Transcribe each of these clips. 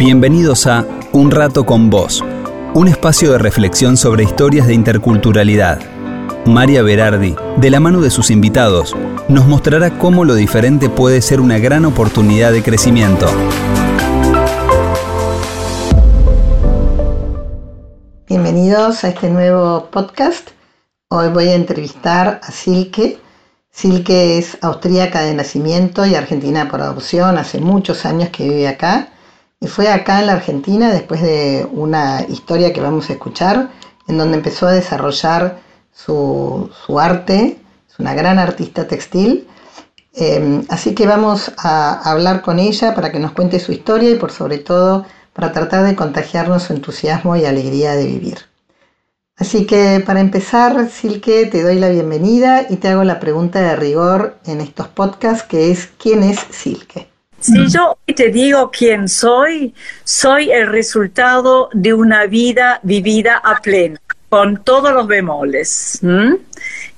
Bienvenidos a Un Rato con Vos, un espacio de reflexión sobre historias de interculturalidad. María Berardi, de la mano de sus invitados, nos mostrará cómo lo diferente puede ser una gran oportunidad de crecimiento. Bienvenidos a este nuevo podcast. Hoy voy a entrevistar a Silke. Silke es austríaca de nacimiento y argentina por adopción. Hace muchos años que vive acá fue acá en la Argentina después de una historia que vamos a escuchar, en donde empezó a desarrollar su, arte, es una gran artista textil. Em, así que vamos a hablar con ella para que nos cuente su historia y por sobre todo para tratar de contagiarnos su entusiasmo y alegría de vivir. Así que para empezar, Silke, te doy la bienvenida y te hago la pregunta de rigor en estos podcasts, que es ¿quién es Silke? Si yo te digo quién soy, soy el resultado de una vida vivida a pleno, con todos los bemoles.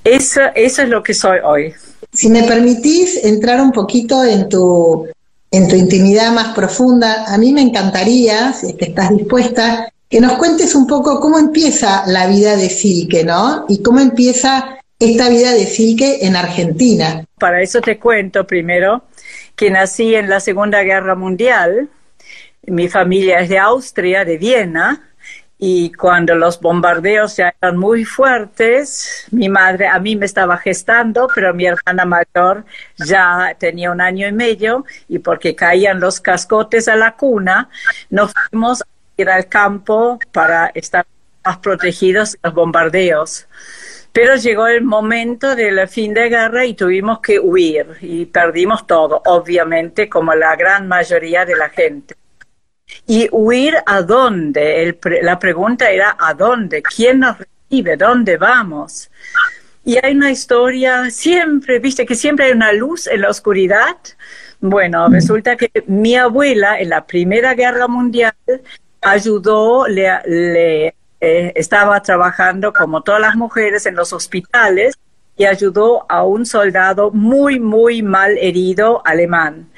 Eso, eso es lo que soy hoy. Si me permitís entrar un poquito en tu, en tu intimidad más profunda, a mí me encantaría, si es que estás dispuesta, que nos cuentes un poco cómo empieza la vida de Silke, ¿no? Y cómo empieza esta vida de Silke en Argentina. Para eso te cuento primero que nací en la Segunda Guerra Mundial. Mi familia es de Austria, de Viena, y cuando los bombardeos ya eran muy fuertes, mi madre a mí me estaba gestando, pero mi hermana mayor ya tenía un año y medio, y porque caían los cascotes a la cuna, nos fuimos a ir al campo para estar más protegidos de los bombardeos. Pero llegó el momento del fin de guerra y tuvimos que huir y perdimos todo, obviamente, como la gran mayoría de la gente. ¿Y huir a dónde? la pregunta era ¿a dónde? ¿Quién nos recibe? ¿Dónde vamos? Y hay una historia, siempre, viste que siempre hay una luz en la oscuridad. Bueno, resulta que mi abuela en la Primera Guerra Mundial ayudó, le, le eh, estaba trabajando como todas las mujeres en los hospitales y ayudó a un soldado muy, muy mal herido alemán.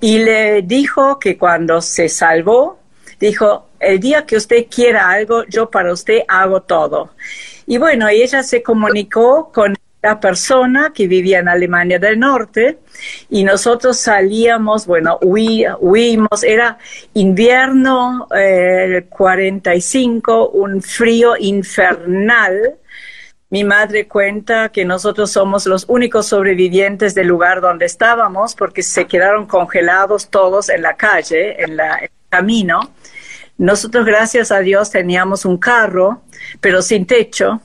Y le dijo que cuando se salvó, dijo, el día que usted quiera algo, yo para usted hago todo. Y bueno, ella se comunicó con la persona que vivía en Alemania del Norte y nosotros salíamos, bueno, huimos, era invierno eh, 45, un frío infernal. Mi madre cuenta que nosotros somos los únicos sobrevivientes del lugar donde estábamos porque se quedaron congelados todos en la calle, en el camino. Nosotros, gracias a Dios, teníamos un carro, pero sin techo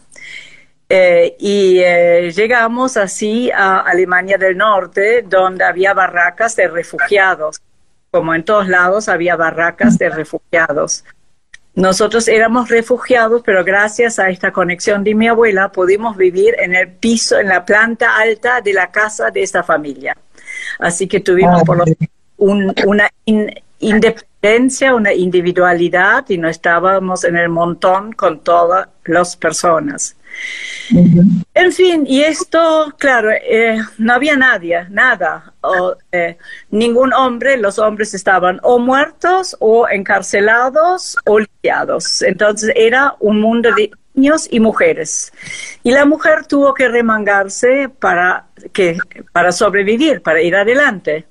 eh, y eh, llegamos así a Alemania del Norte, donde había barracas de refugiados. Como en todos lados había barracas de refugiados. Nosotros éramos refugiados, pero gracias a esta conexión de mi abuela pudimos vivir en el piso, en la planta alta de la casa de esta familia. Así que tuvimos por lo una independencia, una individualidad y no estábamos en el montón con todas las personas. En fin, y esto, claro, eh, no había nadie, nada, o, eh, ningún hombre, los hombres estaban o muertos o encarcelados o liados. Entonces era un mundo de niños y mujeres. Y la mujer tuvo que remangarse para, que, para sobrevivir, para ir adelante.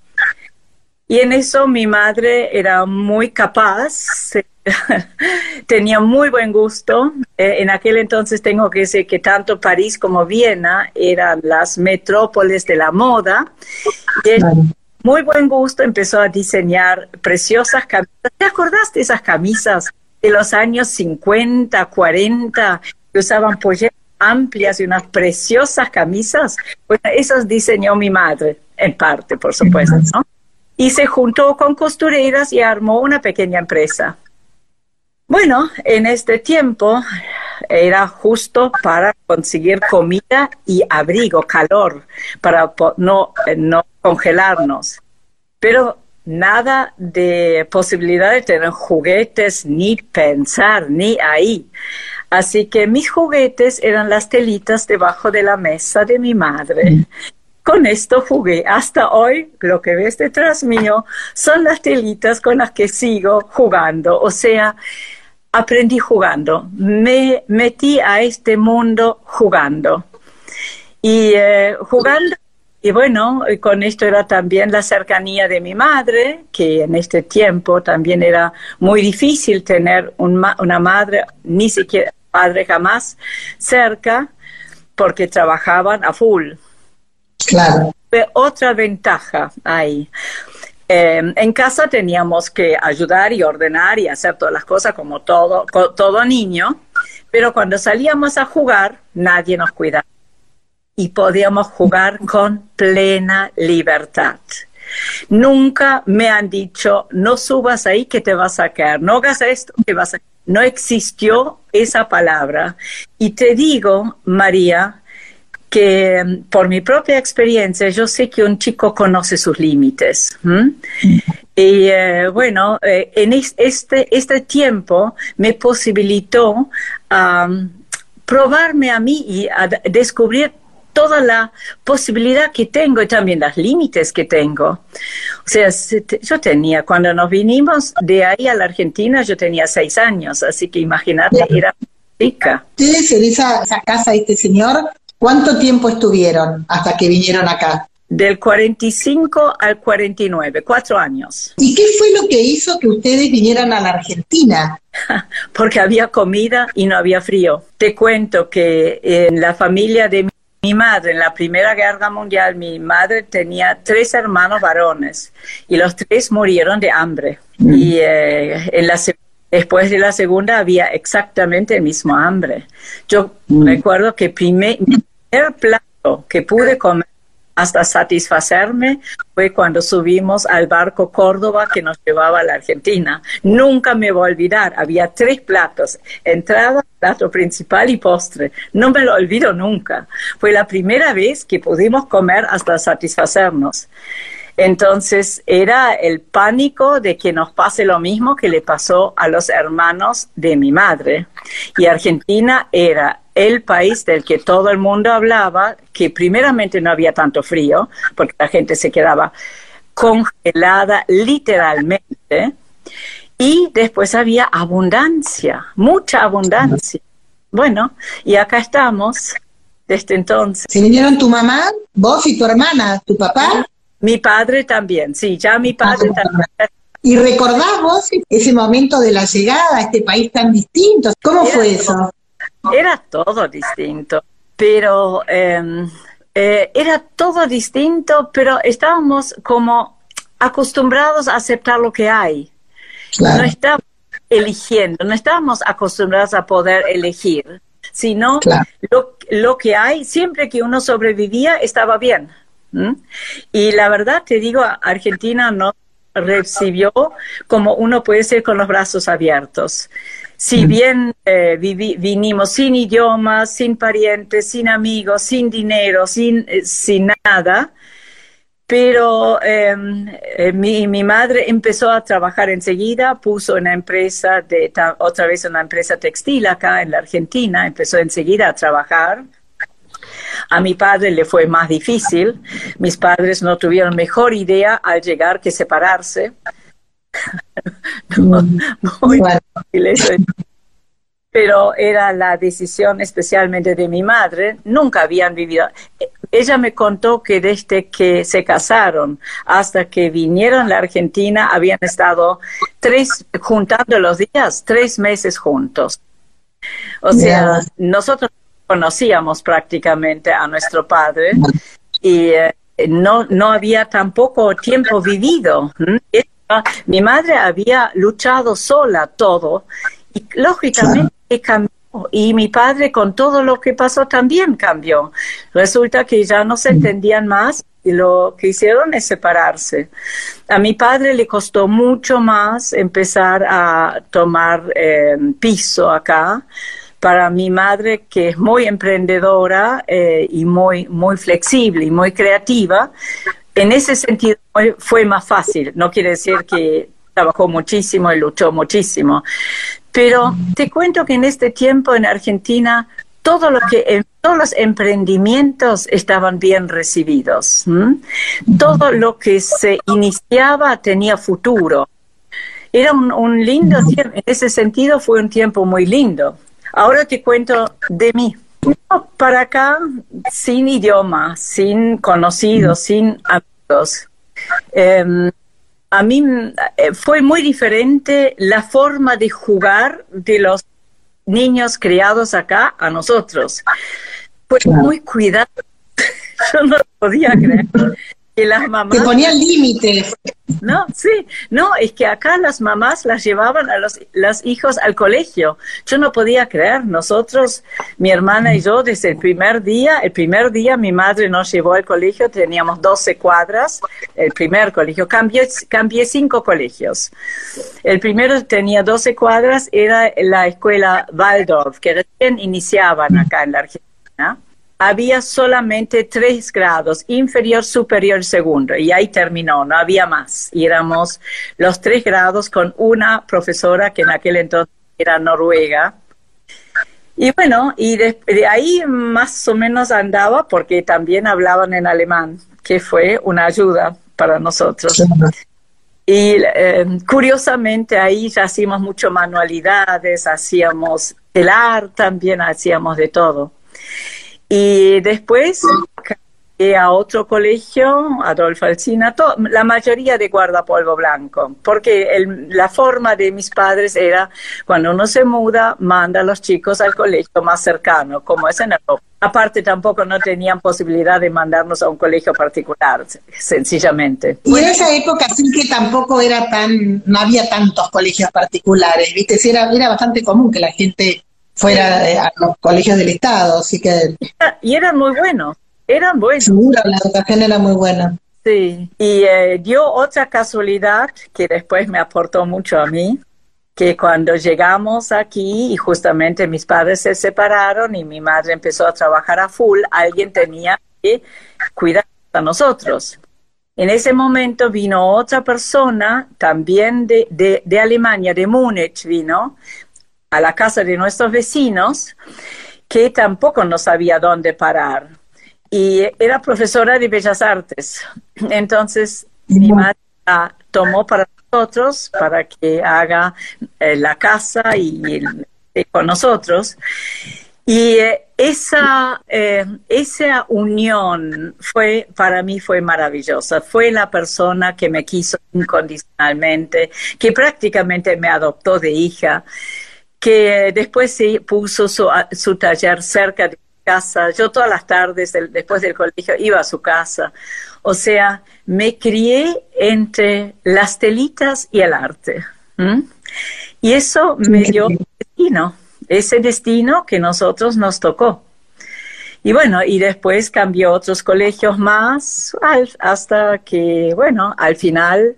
Y en eso mi madre era muy capaz, tenía muy buen gusto. Eh, en aquel entonces tengo que decir que tanto París como Viena eran las metrópoles de la moda. Y muy buen gusto empezó a diseñar preciosas camisas. ¿Te acordás de esas camisas de los años 50, 40 que usaban polleras amplias y unas preciosas camisas? Bueno, esas diseñó mi madre, en parte, por supuesto, ¿no? y se juntó con costureras y armó una pequeña empresa. Bueno, en este tiempo era justo para conseguir comida y abrigo, calor, para no, no congelarnos. Pero nada de posibilidad de tener juguetes, ni pensar, ni ahí. Así que mis juguetes eran las telitas debajo de la mesa de mi madre con esto jugué. Hasta hoy, lo que ves detrás mío son las telitas con las que sigo jugando. O sea, aprendí jugando. Me metí a este mundo jugando. Y eh, jugando y bueno, con esto era también la cercanía de mi madre, que en este tiempo también era muy difícil tener una madre, ni siquiera padre jamás, cerca, porque trabajaban a full. Claro. Otra ventaja ahí. Em, en casa teníamos que ayudar y ordenar y hacer todas las cosas como todo, todo niño, pero cuando salíamos a jugar, nadie nos cuidaba y podíamos jugar con plena libertad. Nunca me han dicho, no subas ahí que te vas a caer, no hagas esto que vas a No existió esa palabra. Y te digo, María, que mm, por mi propia experiencia yo sé que un chico conoce sus límites. Y eh, bueno, eh, en este, este tiempo me posibilitó probarme a mí y a descubrir toda la posibilidad que tengo y también los límites que tengo. O sea, yo tenía, cuando nos vinimos de ahí a la Argentina, yo tenía seis años, así que imagínate, era chica. Ustedes en esa, casa de este señor, ¿cuánto tiempo estuvieron hasta que vinieron acá? Del 45 al 49, cuatro años. ¿Y qué fue lo que hizo que ustedes vinieran a la Argentina? Porque había comida y no había frío. Te cuento que en la familia de mi mi madre, en la Primera Guerra Mundial, mi madre tenía tres hermanos varones y los tres murieron de hambre. Mm. Y eh, en la, después de la Segunda había exactamente el mismo hambre. Yo mm. recuerdo que primer, primer plato que pude comer hasta satisfacerme fue cuando subimos al barco Córdoba que nos llevaba a la Argentina. Nunca me voy a olvidar, había tres platos, entrada, plato principal y postre. No me lo olvido nunca. Fue la primera vez que pudimos comer hasta satisfacernos. Entonces era el pánico de que nos pase lo mismo que le pasó a los hermanos de mi madre. Y Argentina era el país del que todo el mundo hablaba, que primeramente no había tanto frío, porque la gente se quedaba congelada literalmente, y después había abundancia, mucha abundancia. Bueno, y acá estamos desde entonces. ¿Se vinieron tu mamá, vos y tu hermana, tu papá? Mi padre también, sí, ya mi padre ah, también. ¿Y recordás vos ese momento de la llegada a este país tan distinto? ¿Cómo fue eso? Era todo distinto, pero em, eh, era todo distinto, pero estábamos como acostumbrados a aceptar lo que hay. No estábamos eligiendo, no estábamos acostumbrados a poder elegir, sino lo, lo, que hay, siempre que uno sobrevivía, estaba bien. Y la verdad, te digo, Argentina no recibió como uno puede ser con los brazos abiertos. Si bien eh, vinimos sin idiomas, sin parientes, sin amigos, sin dinero, sin, eh, sin nada, pero em, eh, mi, mi, madre empezó a trabajar enseguida, puso una empresa, de, otra vez una empresa textil acá en la Argentina, empezó enseguida a trabajar. A mi padre le fue más difícil. Mis padres no tuvieron mejor idea al llegar que separarse. muy Pero era la decisión especialmente de mi madre. Nunca habían vivido. Ella me contó que desde que se casaron hasta que vinieron a la Argentina habían estado tres, juntando los días, tres meses juntos. O sea, nosotros conocíamos prácticamente a nuestro padre y eh, no, no había tampoco tiempo vivido. Mi madre había luchado sola todo y lógicamente cambió. Y mi padre con todo lo que pasó también cambió. Resulta que ya no se entendían más y lo que hicieron es separarse. A mi padre le costó mucho más empezar a tomar eh, piso acá para mi madre, que es muy emprendedora eh, y muy, muy flexible y muy creativa, en ese sentido fue más fácil. No quiere decir que trabajó muchísimo y luchó muchísimo. Pero te cuento que en este tiempo en Argentina, todo lo que todos los emprendimientos estaban bien recibidos. Todo lo que se iniciaba tenía futuro. Era un, lindo tiempo, en ese sentido fue un tiempo muy lindo. Ahora te cuento de mí. para acá, sin idioma, sin conocidos, sin amigos. Em, a mí eh, fue muy diferente la forma de jugar de los niños criados acá a nosotros. Fue muy cuidado. Yo no podía creer que las mamás... Que ponían límites. No, sí, no, es que acá las mamás las llevaban a los, los, hijos al colegio. Yo no podía creer, nosotros, mi hermana y yo, desde el primer día, el primer día mi madre nos llevó al colegio, teníamos 12 cuadras, el primer colegio, cambié, cambié cinco colegios. El primero tenía 12 cuadras, era la escuela Waldorf, que recién iniciaban acá en la Argentina había solamente tres grados, inferior, superior, segundo, y ahí terminó, no había más. Y éramos los tres grados con una profesora que en aquel entonces era noruega. Y bueno, y de, ahí más o menos andaba porque también hablaban en alemán, que fue una ayuda para nosotros. Y eh, curiosamente ahí ya hacíamos mucho manualidades, hacíamos telar, también hacíamos de todo. Y después a otro colegio, Adolfo Alcina, la mayoría de guardapolvo blanco, porque la forma de mis padres era, cuando uno se muda, manda a los chicos al colegio más cercano, como es en Europa. Aparte, tampoco no tenían posibilidad de mandarnos a un colegio particular, sencillamente. Y en esa época sí que tampoco era tan, no había tantos colegios particulares, ¿viste? Sí, era, era bastante común que la gente fuera a los colegios del Estado, así que... Y eran muy buenos, eran buenos. Seguro, la educación era muy buena. Sí, y eh, dio otra casualidad que después me aportó mucho a mí, que cuando llegamos aquí y justamente mis padres se separaron y mi madre empezó a trabajar a full, alguien tenía que cuidar a nosotros. En ese momento vino otra persona, también de, de, de Alemania, de Múnich vino, a la casa de nuestros vecinos, que tampoco no sabía dónde parar. Y era profesora de Bellas Artes. Entonces, mi madre la tomó para nosotros, para que haga eh, la casa y, con nosotros. Y eh, esa, eh, esa unión fue, para mí fue maravillosa. Fue la persona que me quiso incondicionalmente, que prácticamente me adoptó de hija que después se puso su, su taller cerca de casa. Yo todas las tardes, después del colegio, iba a su casa. O sea, me crié entre las telitas y el arte. Y eso me dio destino, ese destino que nosotros nos tocó. Y bueno, y después cambió otros colegios más hasta que, bueno, al final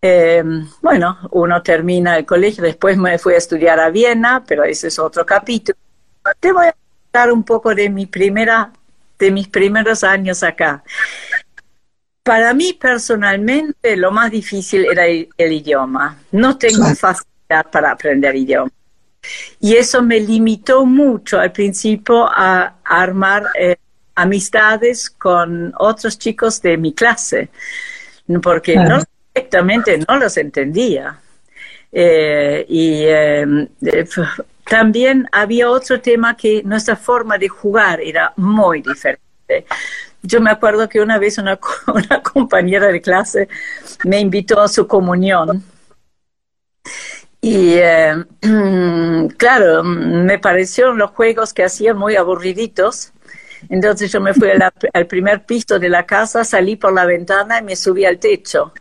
eh, bueno, uno termina el colegio, después me fui a estudiar a Viena, pero ese es otro capítulo. Te voy a contar un poco de mi primera, de mis primeros años acá. Para mí personalmente lo más difícil era el, idioma. No tengo facilidad para aprender idioma. Y eso me limitó mucho al principio a, armar eh, amistades con otros chicos de mi clase, porque no Exactamente, no los entendía. Eh, y em, eh, también había otro tema que nuestra forma de jugar era muy diferente. Yo me acuerdo que una vez una, compañera de clase me invitó a su comunión. Y claro, me parecieron los juegos que hacían muy aburriditos. Entonces yo me fui al primer piso de la casa, salí por la ventana y me subí al techo.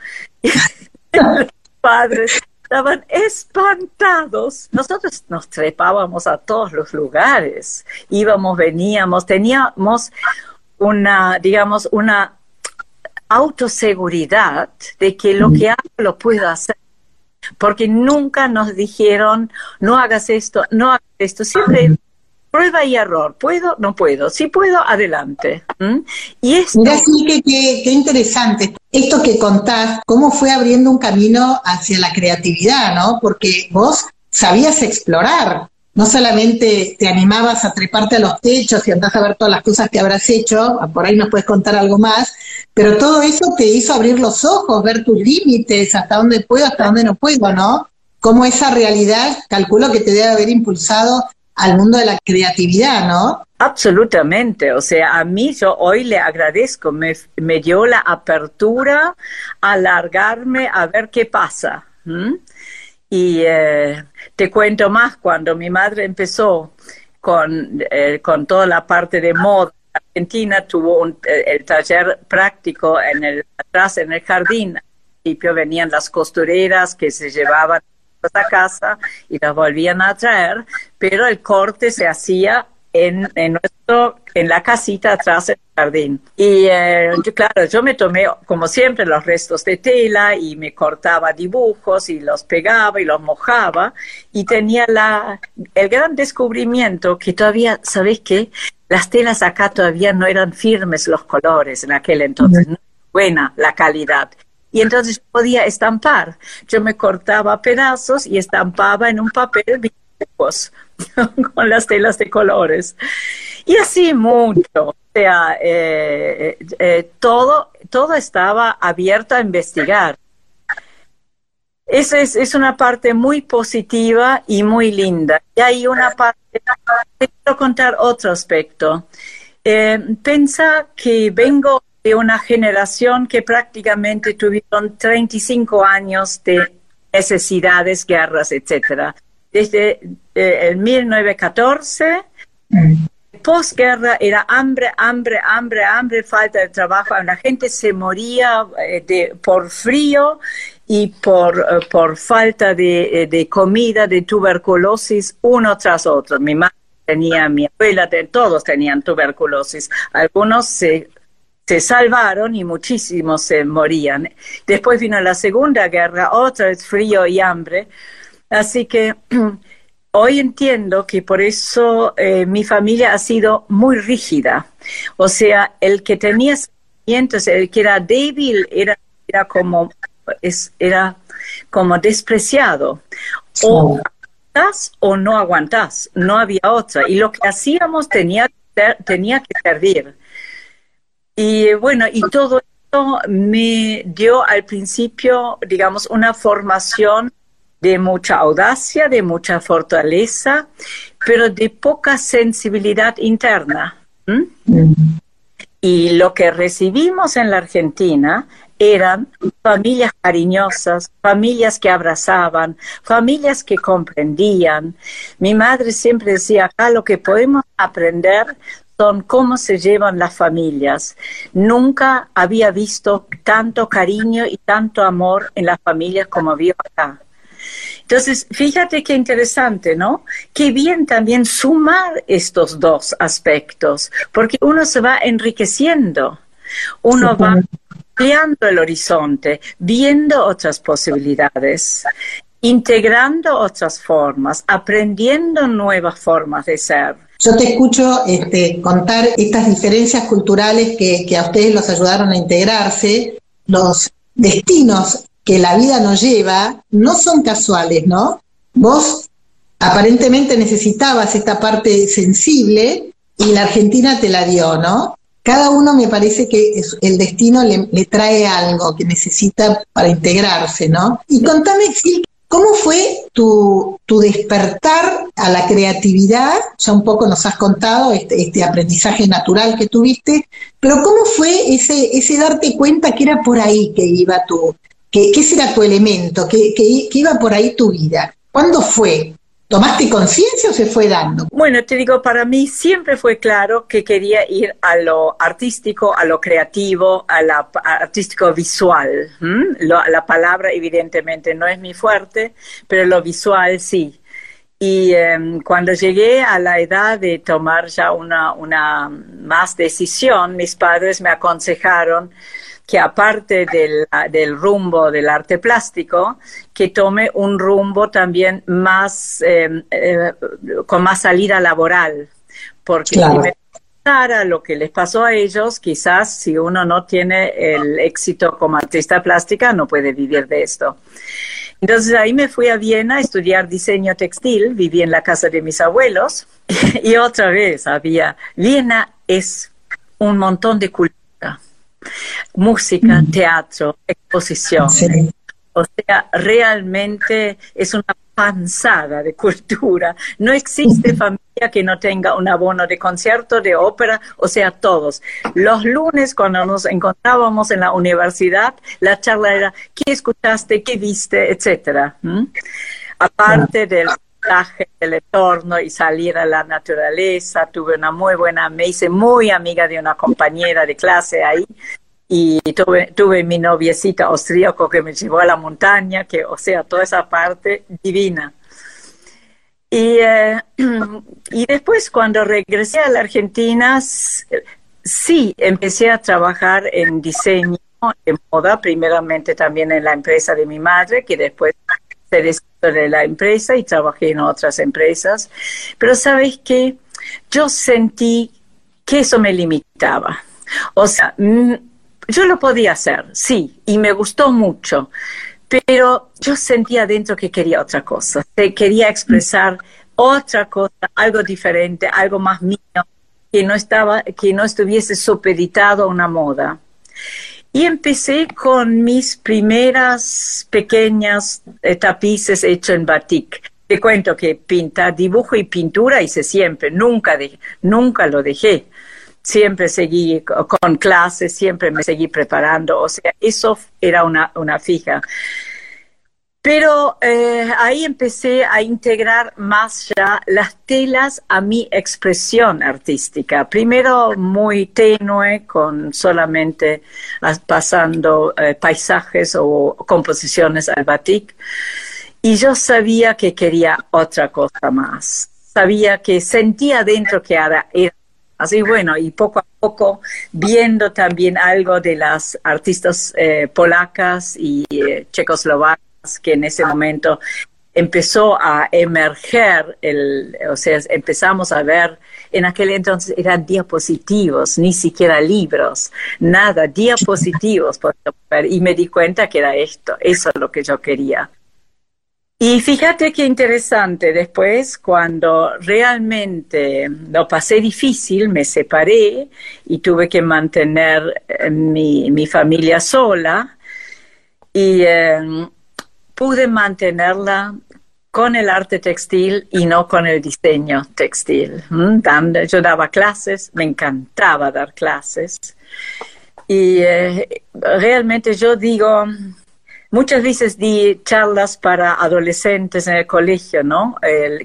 Los padres estaban espantados. Nosotros nos trepábamos a todos los lugares, íbamos, veníamos, teníamos una, digamos, una autoseguridad de que lo que hago lo puedo hacer. Porque nunca nos dijeron, no hagas esto, no hagas esto. Siempre prueba y error. ¿Puedo? No puedo. Si puedo, adelante. Y esto... Mira, sí, que, qué interesante. Esto que contás, cómo fue abriendo un camino hacia la creatividad, ¿no? Porque vos sabías explorar, no solamente te animabas a treparte a los techos y andás a ver todas las cosas que habrás hecho, por ahí nos puedes contar algo más, pero todo eso te hizo abrir los ojos, ver tus límites, hasta dónde puedo, hasta dónde no puedo, ¿no? Cómo esa realidad, calculo que te debe haber impulsado al mundo de la creatividad, ¿no? Absolutamente, o sea, a mí yo hoy le agradezco, me, me dio la apertura a alargarme a ver qué pasa. Y eh, te cuento más, cuando mi madre empezó con, eh, con toda la parte de moda, Argentina tuvo un, eh, el taller práctico en el, atrás en el jardín. Al principio venían las costureras que se llevaban a casa y las volvían a traer, pero el corte se hacía en, en, nuestro, en la casita atrás del jardín. Y eh, claro, yo me tomé, como siempre, los restos de tela y me cortaba dibujos y los pegaba y los mojaba. Y tenía la, el gran descubrimiento que todavía, ¿sabes qué? Las telas acá todavía no eran firmes los colores en aquel entonces. No buena la calidad y entonces podía estampar. Yo me cortaba pedazos y estampaba en un papel con las telas de colores. Y así mucho. O sea, eh, eh, todo, todo estaba abierto a investigar. Esa es, es, una parte muy positiva y muy linda. Y hay una parte, quiero contar otro aspecto. Eh, pensa que vengo de una generación que prácticamente tuvieron 35 años de necesidades, guerras, etcétera. Desde eh, el 1914, posguerra era hambre, hambre, hambre, hambre, falta de trabajo. La gente se moría eh, de, por frío y por, eh, por falta de, de, comida, de tuberculosis, uno tras otro. Mi madre tenía, mi abuela, todos tenían tuberculosis. Algunos se se salvaron y muchísimos se morían. Después vino la Segunda Guerra, otra vez frío y hambre. Así que hoy entiendo que por eso eh, mi familia ha sido muy rígida. O sea, el que tenía sentimientos, el que era débil, era, era como es, era como despreciado. O aguantas o no aguantas, no había otra. Y lo que hacíamos tenía, tenía que servir. Y bueno, y todo esto me dio al principio, digamos, una formación de mucha audacia, de mucha fortaleza, pero de poca sensibilidad interna. Y lo que recibimos en la Argentina eran familias cariñosas, familias que abrazaban, familias que comprendían. Mi madre siempre decía, acá lo que podemos aprender son cómo se llevan las familias. Nunca había visto tanto cariño y tanto amor en las familias como vio acá. Entonces, fíjate qué interesante, ¿no? Qué bien también sumar estos dos aspectos, porque uno se va enriqueciendo, uno va ampliando el horizonte, viendo otras posibilidades, integrando otras formas, aprendiendo nuevas formas de ser. Yo te escucho este, contar estas diferencias culturales que, a ustedes los ayudaron a integrarse, los destinos que la vida nos lleva no son casuales, ¿no? Vos aparentemente necesitabas esta parte sensible y la Argentina te la dio, ¿no? Cada uno me parece que el destino le, le trae algo que necesita para integrarse, ¿no? Y contame, Sil, ¿Cómo fue tu, tu, despertar a la creatividad? Ya un poco nos has contado este, este, aprendizaje natural que tuviste, pero ¿cómo fue ese, ese darte cuenta que era por ahí que iba tu, que, que era tu elemento, que, que iba por ahí tu vida? ¿Cuándo fue? ¿Tomaste conciencia o se fue dando? Bueno, te digo, para mí siempre fue claro que quería ir a lo artístico, a lo creativo, a lo artístico visual. la palabra evidentemente no es mi fuerte, pero lo visual sí. Y em, cuando llegué a la edad de tomar ya una más decisión, mis padres me aconsejaron que aparte del, del, rumbo del arte plástico, que tome un rumbo también más, em, eh, con más salida laboral, porque pasara lo que les pasó a ellos, quizás si uno no tiene el éxito como artista plástica, no puede vivir de esto. Entonces ahí me fui a Viena a estudiar diseño textil, viví en la casa de mis abuelos. Y otra vez había, Viena es un montón de cultura, música, mm. teatro, exposición. O sea, realmente es una panzada de cultura. No existe familia que no tenga un abono de concierto, de ópera, o sea, todos. Los lunes cuando nos encontrábamos en la universidad, la charla era ¿qué escuchaste? ¿Qué viste? etcétera. Aparte del del entorno y salir a la naturaleza, tuve una muy buena, me hice muy amiga de una compañera de clase ahí, y tuve, tuve mi noviecita austríaco que me llevó a la montaña, que, o sea, toda esa parte divina. Y, eh, y después cuando regresé a la Argentina, sí, empecé a trabajar en diseño, en moda, primeramente también en la empresa de mi madre, que después deshizo de la empresa y trabajé en otras empresas. Pero sabes qué, yo sentí que eso me limitaba. O sea, yo lo podía hacer, sí, y me gustó mucho, pero yo sentía dentro que quería otra cosa, que quería expresar otra cosa, algo diferente, algo más mío, que no estaba, que no estuviese supeditado a una moda. Y empecé con mis primeras pequeñas tapices hechos en batik. Te cuento que pintar, dibujo y pintura hice siempre, nunca, nunca lo dejé siempre seguí con clases, siempre me seguí preparando, o sea, eso era una, una fija. Pero eh, ahí empecé a integrar más ya las telas a mi expresión artística. Primero muy tenue, con solamente pasando eh, paisajes o composiciones al batik. Y yo sabía que quería otra cosa más. Sabía que sentía dentro que era, era Así bueno, y poco a poco viendo también algo de las artistas eh, polacas y eh, checoslovacas que en ese momento empezó a emerger, el, o sea, empezamos a ver, en aquel entonces eran diapositivos, ni siquiera libros, nada, diapositivos, y me di cuenta que era esto, eso es lo que yo quería. Y fíjate qué interesante, después cuando realmente lo pasé difícil, me separé y tuve que mantener eh, mi, familia sola y em, pude mantenerla con el arte textil y no con el diseño textil. yo daba clases, me encantaba dar clases y eh, realmente yo digo, Muchas veces di charlas para adolescentes en el colegio, ¿no?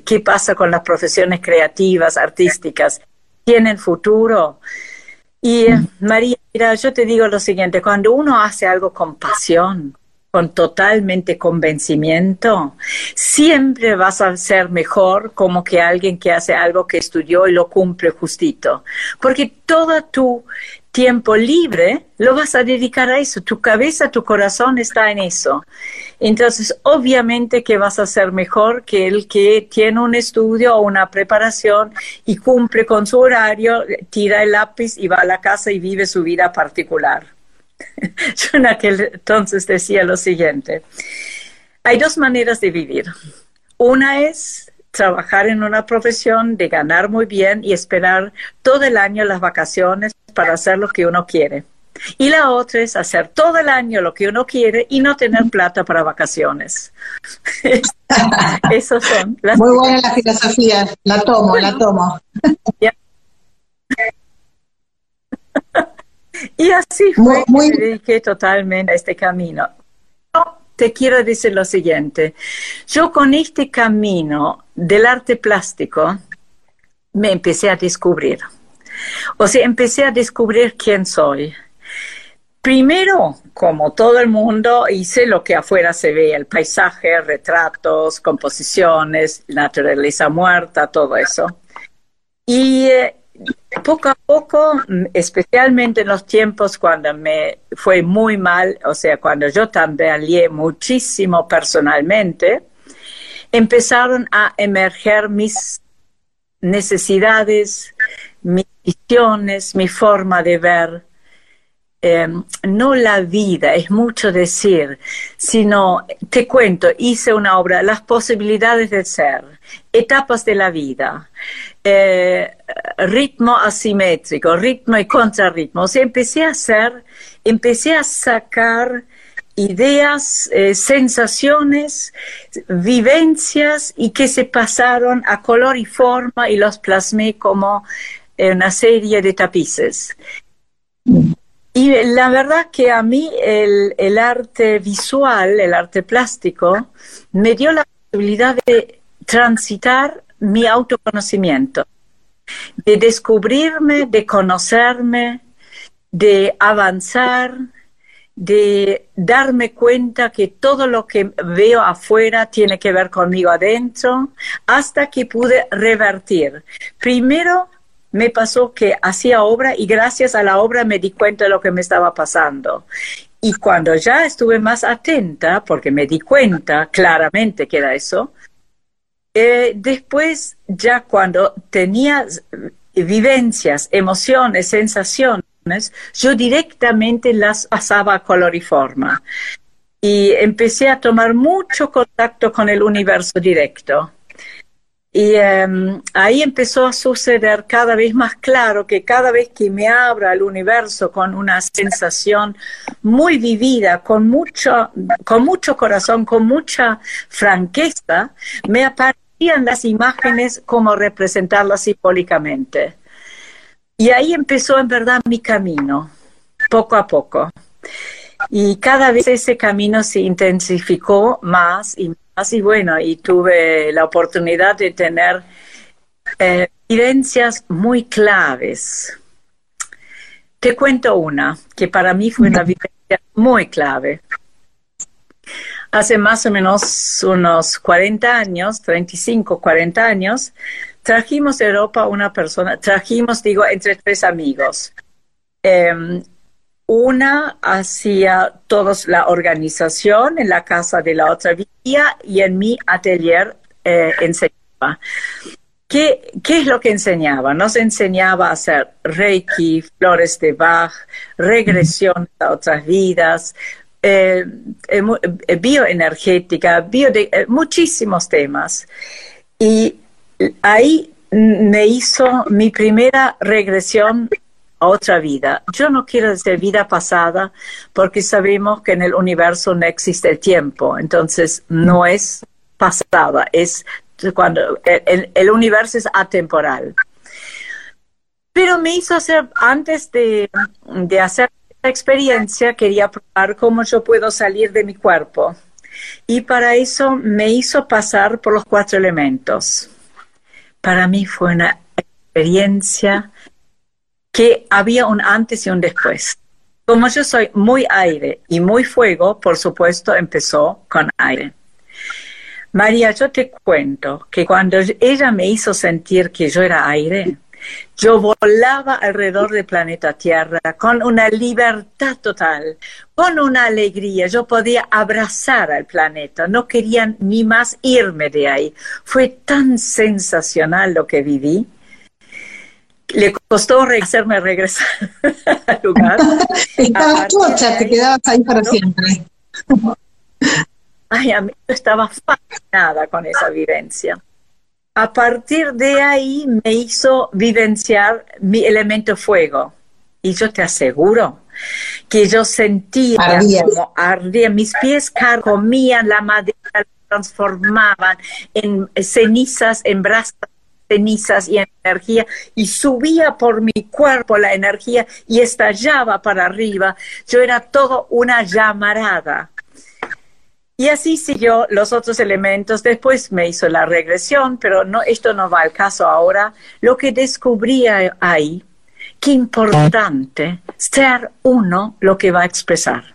¿Qué pasa con las profesiones creativas, artísticas? ¿Tienen futuro? Y eh, María, mira, yo te digo lo siguiente, cuando uno hace algo con pasión, con totalmente convencimiento, siempre vas a ser mejor como que alguien que hace algo que estudió y lo cumple justito. Porque toda tu tiempo libre lo vas a dedicar a eso. Tu cabeza, tu corazón está en eso. Entonces, obviamente que vas a ser mejor que el que tiene un estudio o una preparación y cumple con su horario, tira el lápiz y va a la casa y vive su vida particular. Yo en aquel entonces decía lo siguiente. Hay dos maneras de vivir. Una es trabajar en una profesión, de ganar muy bien y esperar todo el año las vacaciones para hacer lo que uno quiere. Y la otra es hacer todo el año lo que uno quiere y no tener plata para vacaciones. Esos son las Muy buena la filosofía, la tomo, la tomo. Y así fue muy, que me dediqué totalmente a este camino. te quiero decir lo siguiente, yo con este camino del arte plástico me empecé a descubrir. O sea, empecé a descubrir quién soy. Primero, como todo el mundo, hice lo que afuera se ve, el paisaje, retratos, composiciones, naturaleza muerta, todo eso. Y eh, poco a poco, especialmente en los tiempos cuando me fue muy mal, o sea, cuando yo también muchísimo personalmente, empezaron a emerger mis necesidades, mis visiones, mi forma de ver. Em, no la vida, es mucho decir, sino, te cuento, hice una obra, las posibilidades de ser, etapas de la vida, eh, ritmo asimétrico, ritmo y contrarritmo. O sea, empecé a hacer, empecé a sacar ideas, eh, sensaciones, vivencias y que se pasaron a color y forma y los plasmé como una serie de tapices. Y la verdad que a mí el, el, arte visual, el arte plástico, me dio la posibilidad de transitar mi autoconocimiento, de descubrirme, de conocerme, de avanzar, de darme cuenta que todo lo que veo afuera tiene que ver conmigo adentro, hasta que pude revertir. Primero me pasó que hacía obra y gracias a la obra me di cuenta de lo que me estaba pasando. Y cuando ya estuve más atenta, porque me di cuenta claramente que era eso, eh, después ya cuando tenía vivencias, emociones, sensaciones, yo directamente las pasaba a color y empecé a tomar mucho contacto con el universo directo. Y em, ahí empezó a suceder cada vez más claro que cada vez que me abra el universo con una sensación muy vivida, con mucho, con mucho corazón, con mucha franqueza, me las imágenes como representarlas simbólicamente. Y ahí empezó en verdad mi camino, poco a poco. Y cada vez ese camino se intensificó más y más y bueno, y tuve la oportunidad de tener eh, evidencias muy claves. Te cuento una que para mí fue una vivencia muy clave. Hace más o menos unos 40 años, 35, 40 años, trajimos de Europa una persona, trajimos, digo, entre tres amigos. Em, una hacía toda la organización en la casa de la otra vía y en mi atelier eh, enseñaba. ¿Qué, ¿Qué, es lo que enseñaba? Nos enseñaba a hacer Reiki, flores de Bach, regresión a otras vidas, eh, eh, bioenergética, bio de, muchísimos temas. Y ahí me hizo mi primera regresión a otra vida. Yo no quiero decir vida pasada porque sabemos que en el universo no existe el tiempo, entonces no es pasada, es cuando el, universo es atemporal. Pero me hizo hacer, antes de, de hacer experiencia, quería probar cómo yo puedo salir de mi cuerpo. Y para eso me hizo pasar por los cuatro elementos para mí fue una experiencia que había un antes y un después. Como yo soy muy aire y muy fuego, por supuesto empezó con aire. María, yo te cuento que cuando ella me hizo sentir que yo era aire, yo volaba alrededor del planeta Tierra con una libertad total, con una alegría. Yo podía abrazar al planeta, no quería ni más irme de ahí. Fue tan sensacional lo que viví. Le costó hacerme regresar al lugar. Estabas chocha, te quedabas ahí para siempre. Ay, a mí estaba fascinada con esa vivencia a partir de ahí me hizo vivenciar mi elemento fuego. Y yo te aseguro que yo sentía como ardía, mis pies carcomían la madera, la transformaban en cenizas, en brasas cenizas y energía y subía por mi cuerpo la energía y estallaba para arriba. Yo era todo una llamarada. Y así siguió los otros elementos. Después me hizo la regresión, pero no, esto no va al caso ahora. Lo que descubrí ahí, qué importante ser uno lo que va a expresar.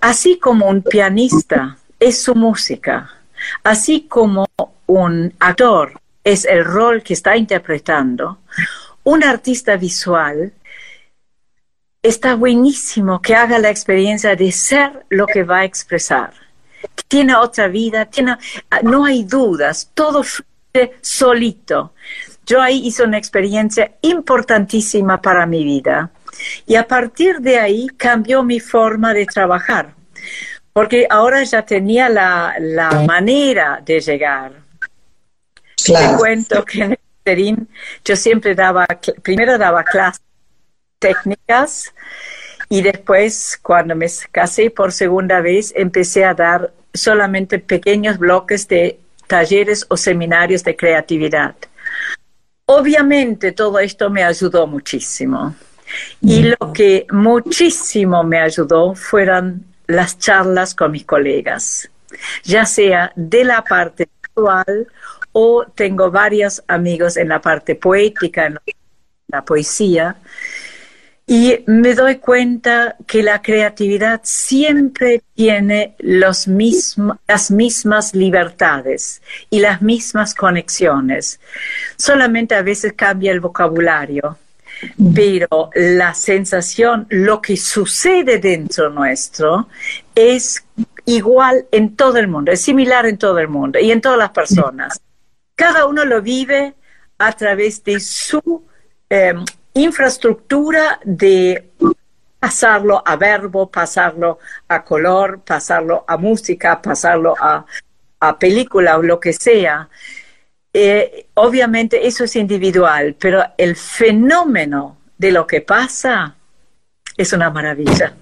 Así como un pianista es su música, así como un actor es el rol que está interpretando, un artista visual está buenísimo que haga la experiencia de ser lo que va a expresar. Tiene otra vida, tiene, ah, no hay dudas, todo fluye solito. yo ahí hice una experiencia importantísima para mi vida. Y a partir de ahí cambió mi forma de trabajar, porque ahora ya tenía la, manera de llegar. Te cuento que en el yo siempre daba, primero daba clases técnicas y después, cuando me casé por segunda vez, empecé a dar solamente pequeños bloques de talleres o seminarios de creatividad. Obviamente todo esto me ayudó muchísimo. Y mm. lo que muchísimo me ayudó fueron las charlas con mis colegas, ya sea de la parte visual o tengo varios amigos en la parte poética, en la poesía, y me doy cuenta que la creatividad siempre tiene los las mismas libertades y las mismas conexiones. Solamente a veces cambia el vocabulario, pero la sensación, lo que sucede dentro nuestro es igual en todo el mundo, es similar en todo el mundo y en todas las personas. Cada uno lo vive a través de su em, infraestructura de pasarlo a verbo, pasarlo a color, pasarlo a música, pasarlo a, película o lo que sea. Eh, obviamente eso es individual, pero el fenómeno de lo que pasa es una maravilla.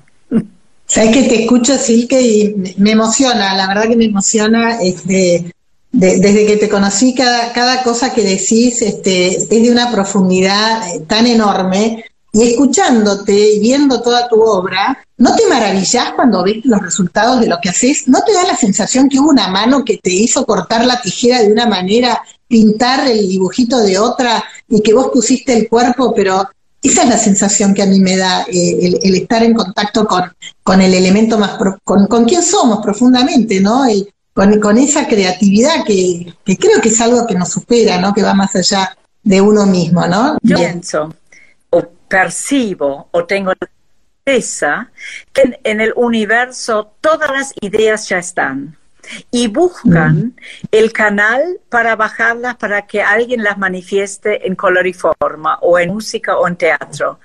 Sabes que te escucho, Silke, y me emociona, la verdad que me emociona este, desde que te conocí, cada, cada cosa que decís este, es de una profundidad eh, tan enorme. Y escuchándote y viendo toda tu obra, ¿no te maravillás cuando ves los resultados de lo que haces? ¿No te da la sensación que hubo una mano que te hizo cortar la tijera de una manera, pintar el dibujito de otra y que vos pusiste el cuerpo, pero esa es la sensación que a mí me da eh, el, estar en contacto con, con el elemento más, con, con quién somos profundamente, ¿no? El, con, esa creatividad que, creo que es algo que nos supera, ¿no? Que va más allá de uno mismo, ¿no? Yo pienso o percibo o tengo la certeza que en el universo todas las ideas ya están y buscan el canal para bajarlas para que alguien las manifieste en color y forma o en música o en teatro.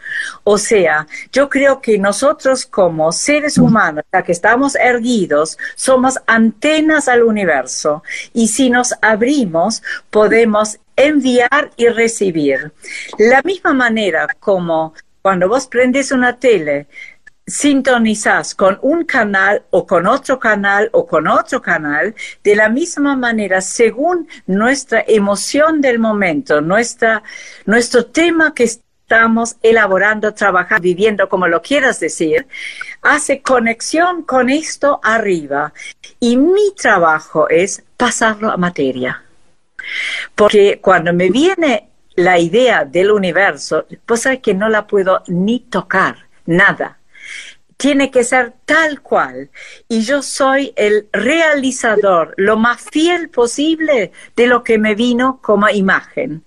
O sea, yo creo que nosotros como seres humanos, ya que estamos erguidos, somos antenas al universo y si nos abrimos podemos enviar y recibir. La misma manera como cuando vos prendes una tele, sintonizas con un canal o con otro canal o con otro canal, de la misma manera, según nuestra emoción del momento, nuestra, nuestro tema que estamos elaborando, trabajando, viviendo, como lo quieras decir, hace conexión con esto arriba. Y mi trabajo es pasarlo a materia. Porque cuando me viene la idea del universo, pues hay que no la puedo ni tocar, nada tiene que ser tal cual. Y yo soy el realizador, lo más fiel posible de lo que me vino como imagen.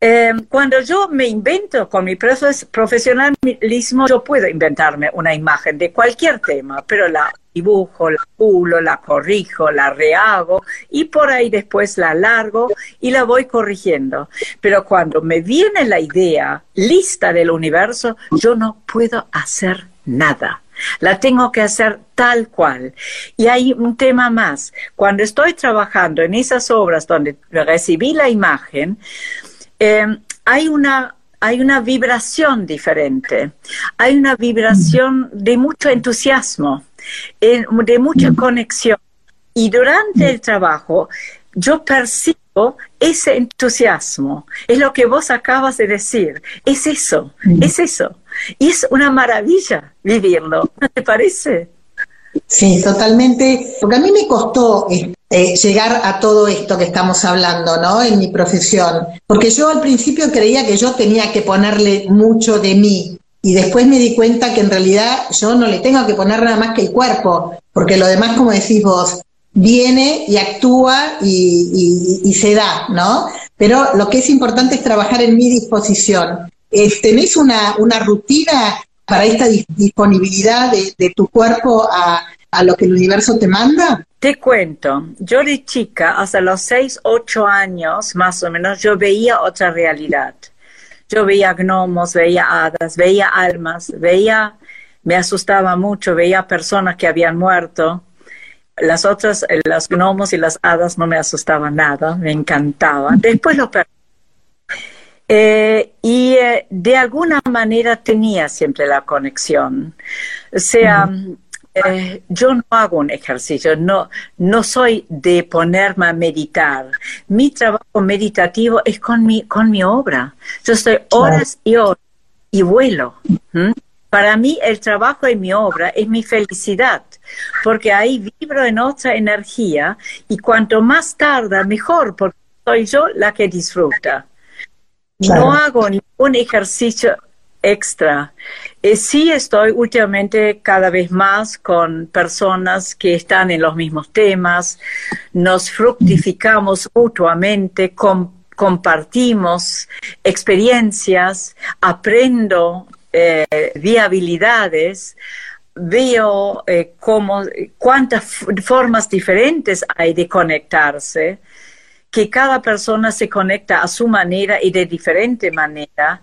Em, cuando yo me invento con mi profesionalismo, yo puedo inventarme una imagen de cualquier tema, pero la dibujo, la pulo, la corrijo, la rehago y por ahí después la largo y la voy corrigiendo. Pero cuando me viene la idea lista del universo, yo no puedo hacer nada. La tengo que hacer tal cual. Y hay un tema más. Cuando estoy trabajando en esas obras donde recibí la imagen, Em, hay una hay una vibración diferente, hay una vibración de mucho entusiasmo, de mucha conexión. Y durante el trabajo yo percibo ese entusiasmo, es lo que vos acabas de decir, es eso, es eso. Y es una maravilla vivirlo, ¿no te parece? Sí, totalmente, porque a mí me costó este, llegar a todo esto que estamos hablando, ¿no? En mi profesión, porque yo al principio creía que yo tenía que ponerle mucho de mí y después me di cuenta que en realidad yo no le tengo que poner nada más que el cuerpo, porque lo demás, como decís vos, viene y actúa y, se da, ¿no? Pero lo que es importante es trabajar en mi disposición. ¿Tenés una, una rutina para esta disponibilidad de, tu cuerpo a, a lo que el universo te manda? Te cuento, yo de chica, hasta los 6, 8 años más o menos, yo veía otra realidad. Yo veía gnomos, veía hadas, veía almas, veía, me asustaba mucho, veía personas que habían muerto. Las otras, eh, los gnomos y las hadas no me asustaban nada, me encantaban. Después lo perdí. Eh, y eh, de alguna manera tenía siempre la conexión. O sea, eh, yo no hago un ejercicio, no, no soy de ponerme a meditar. Mi trabajo meditativo es con mi, con mi obra. Yo estoy horas y horas y vuelo. Para mí el trabajo en mi obra es mi felicidad, porque ahí vibro en otra energía y cuanto más tarda, mejor, porque soy yo la que disfruta. No hago ningún ejercicio extra. Eh, sí estoy últimamente cada vez más con personas que están en los mismos temas, nos fructificamos mutuamente, compartimos experiencias, aprendo eh, viabilidades, veo eh, cuántas formas diferentes hay de conectarse, que cada persona se conecta a su manera y de diferente manera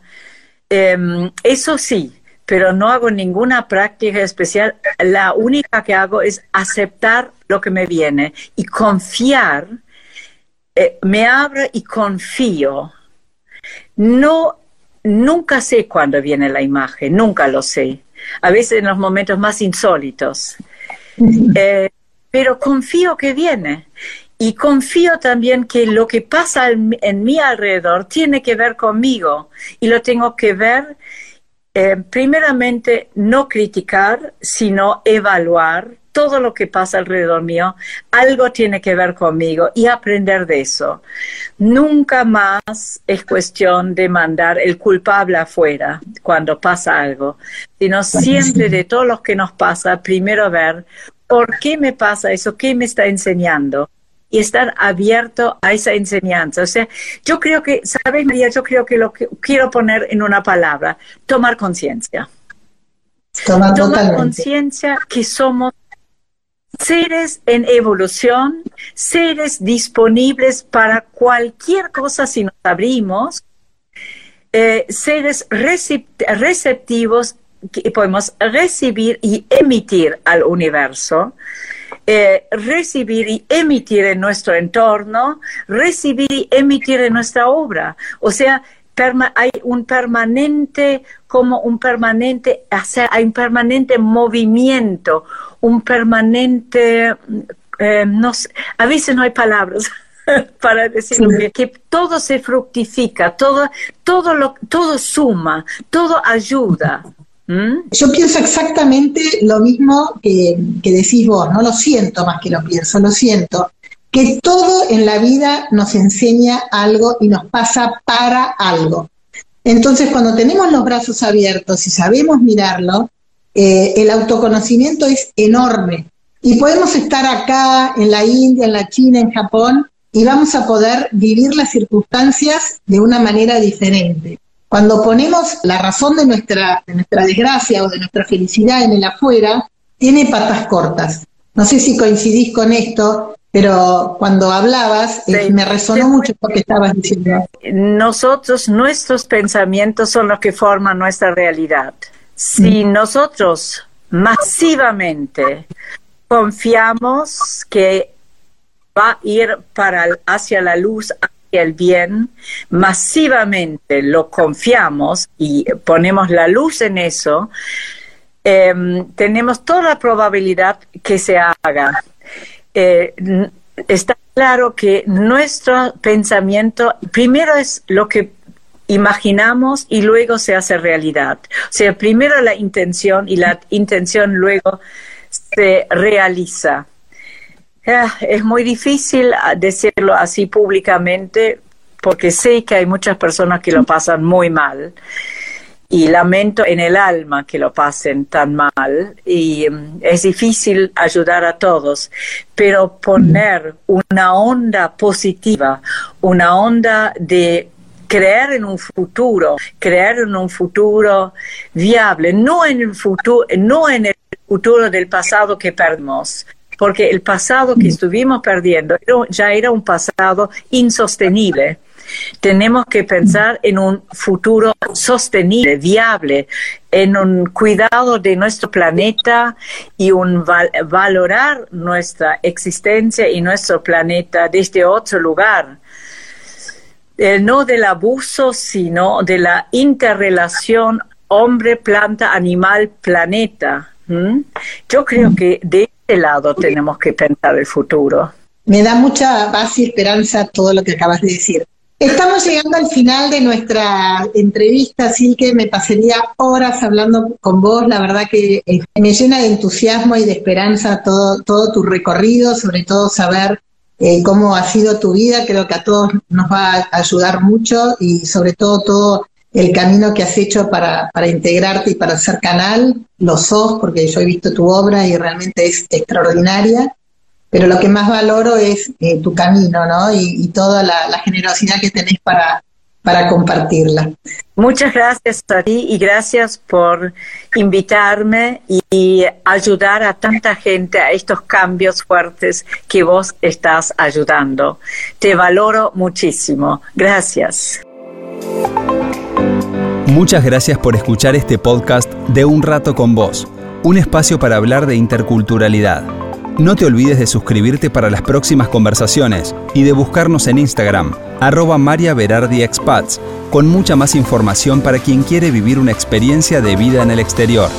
Em, eso sí, pero no hago ninguna práctica especial. La única que hago es aceptar lo que me viene y confiar. Eh, me abro y confío. No, nunca sé cuándo viene la imagen, nunca lo sé. A veces en los momentos más insólitos. Eh, pero confío que viene. Y confío también que lo que pasa en, mi alrededor tiene que ver conmigo y lo tengo que ver, eh, primeramente, no criticar, sino evaluar todo lo que pasa alrededor mío. Algo tiene que ver conmigo y aprender de eso. Nunca más es cuestión de mandar el culpable afuera cuando pasa algo, sino siempre de todo lo que nos pasa, primero ver por qué me pasa eso, qué me está enseñando y estar abierto a esa enseñanza. O sea, yo creo que, ¿sabes, María? Yo creo que lo que quiero poner en una palabra, tomar conciencia. tomar conciencia que somos seres en evolución, seres disponibles para cualquier cosa si nos abrimos, eh, seres receptivos que podemos recibir y emitir al universo. Eh, recibir y emitir en nuestro entorno, recibir y emitir en nuestra obra. O sea, hay un permanente, como un permanente, hay un permanente movimiento, un permanente, eh, no a veces no hay palabras. para decir que todo se fructifica, todo, todo, lo, todo suma, todo ayuda. ¿Mm? Yo pienso exactamente lo mismo que, decís vos, no lo siento más que lo pienso, lo siento, que todo en la vida nos enseña algo y nos pasa para algo. Entonces, cuando tenemos los brazos abiertos y sabemos mirarlo, eh, el autoconocimiento es enorme. Y podemos estar acá, en la India, en la China, en Japón, y vamos a poder vivir las circunstancias de una manera diferente. Cuando ponemos la razón de nuestra, nuestra desgracia o de nuestra felicidad en el afuera, tiene patas cortas. No sé si coincidís con esto, pero cuando hablabas eh, me resonó mucho lo que estabas diciendo. Nosotros, nuestros pensamientos son los que forman nuestra realidad. Si mm. nosotros masivamente confiamos que va a ir para, hacia la luz, el bien, masivamente lo confiamos y ponemos la luz en eso, em, tenemos toda la probabilidad que se haga. Eh, está claro que nuestro pensamiento primero es lo que imaginamos y luego se hace realidad. O sea, primero la intención y la intención luego se realiza. Ah, es muy difícil ah, decirlo así públicamente porque sé que hay muchas personas que lo pasan muy mal. Y lamento en el alma que lo pasen tan mal. Y mm, es difícil ayudar a todos, pero poner una onda positiva, una onda de creer en un futuro, creer en un futuro viable, no en el futuro, no en el futuro del pasado que perdimos porque el pasado que estuvimos perdiendo ya era un pasado insostenible. Tenemos que pensar en un futuro sostenible, viable, en un cuidado de nuestro planeta y un valorar nuestra existencia y nuestro planeta desde otro lugar. Eh, no del abuso, sino de la interrelación hombre, planta, animal, planeta. Yo creo que de lado tenemos que pensar el futuro. Me da mucha base y esperanza todo lo que acabas de decir. Estamos llegando al final de nuestra entrevista, así que me pasaría horas hablando con vos. La verdad que eh, me llena de entusiasmo y de esperanza todo, todo tu recorrido, sobre todo saber eh, cómo ha sido tu vida. Creo que a todos nos va a ayudar mucho y sobre todo todo el camino que has hecho para, integrarte y para ser canal, lo sos, porque yo he visto tu obra y realmente es extraordinaria, pero lo que más valoro es eh, tu camino, ¿no? Y, toda la, generosidad que tenés para compartirla. Muchas gracias a ti y gracias por invitarme y ayudar a tanta gente a estos cambios fuertes que vos estás ayudando. Te valoro muchísimo. Gracias. Muchas gracias por escuchar este podcast de Un Rato con Vos, un espacio para hablar de interculturalidad. No te olvides de suscribirte para las próximas conversaciones y de buscarnos en Instagram, arroba María Berardi Expats, con mucha más información para quien quiere vivir una experiencia de vida en el exterior.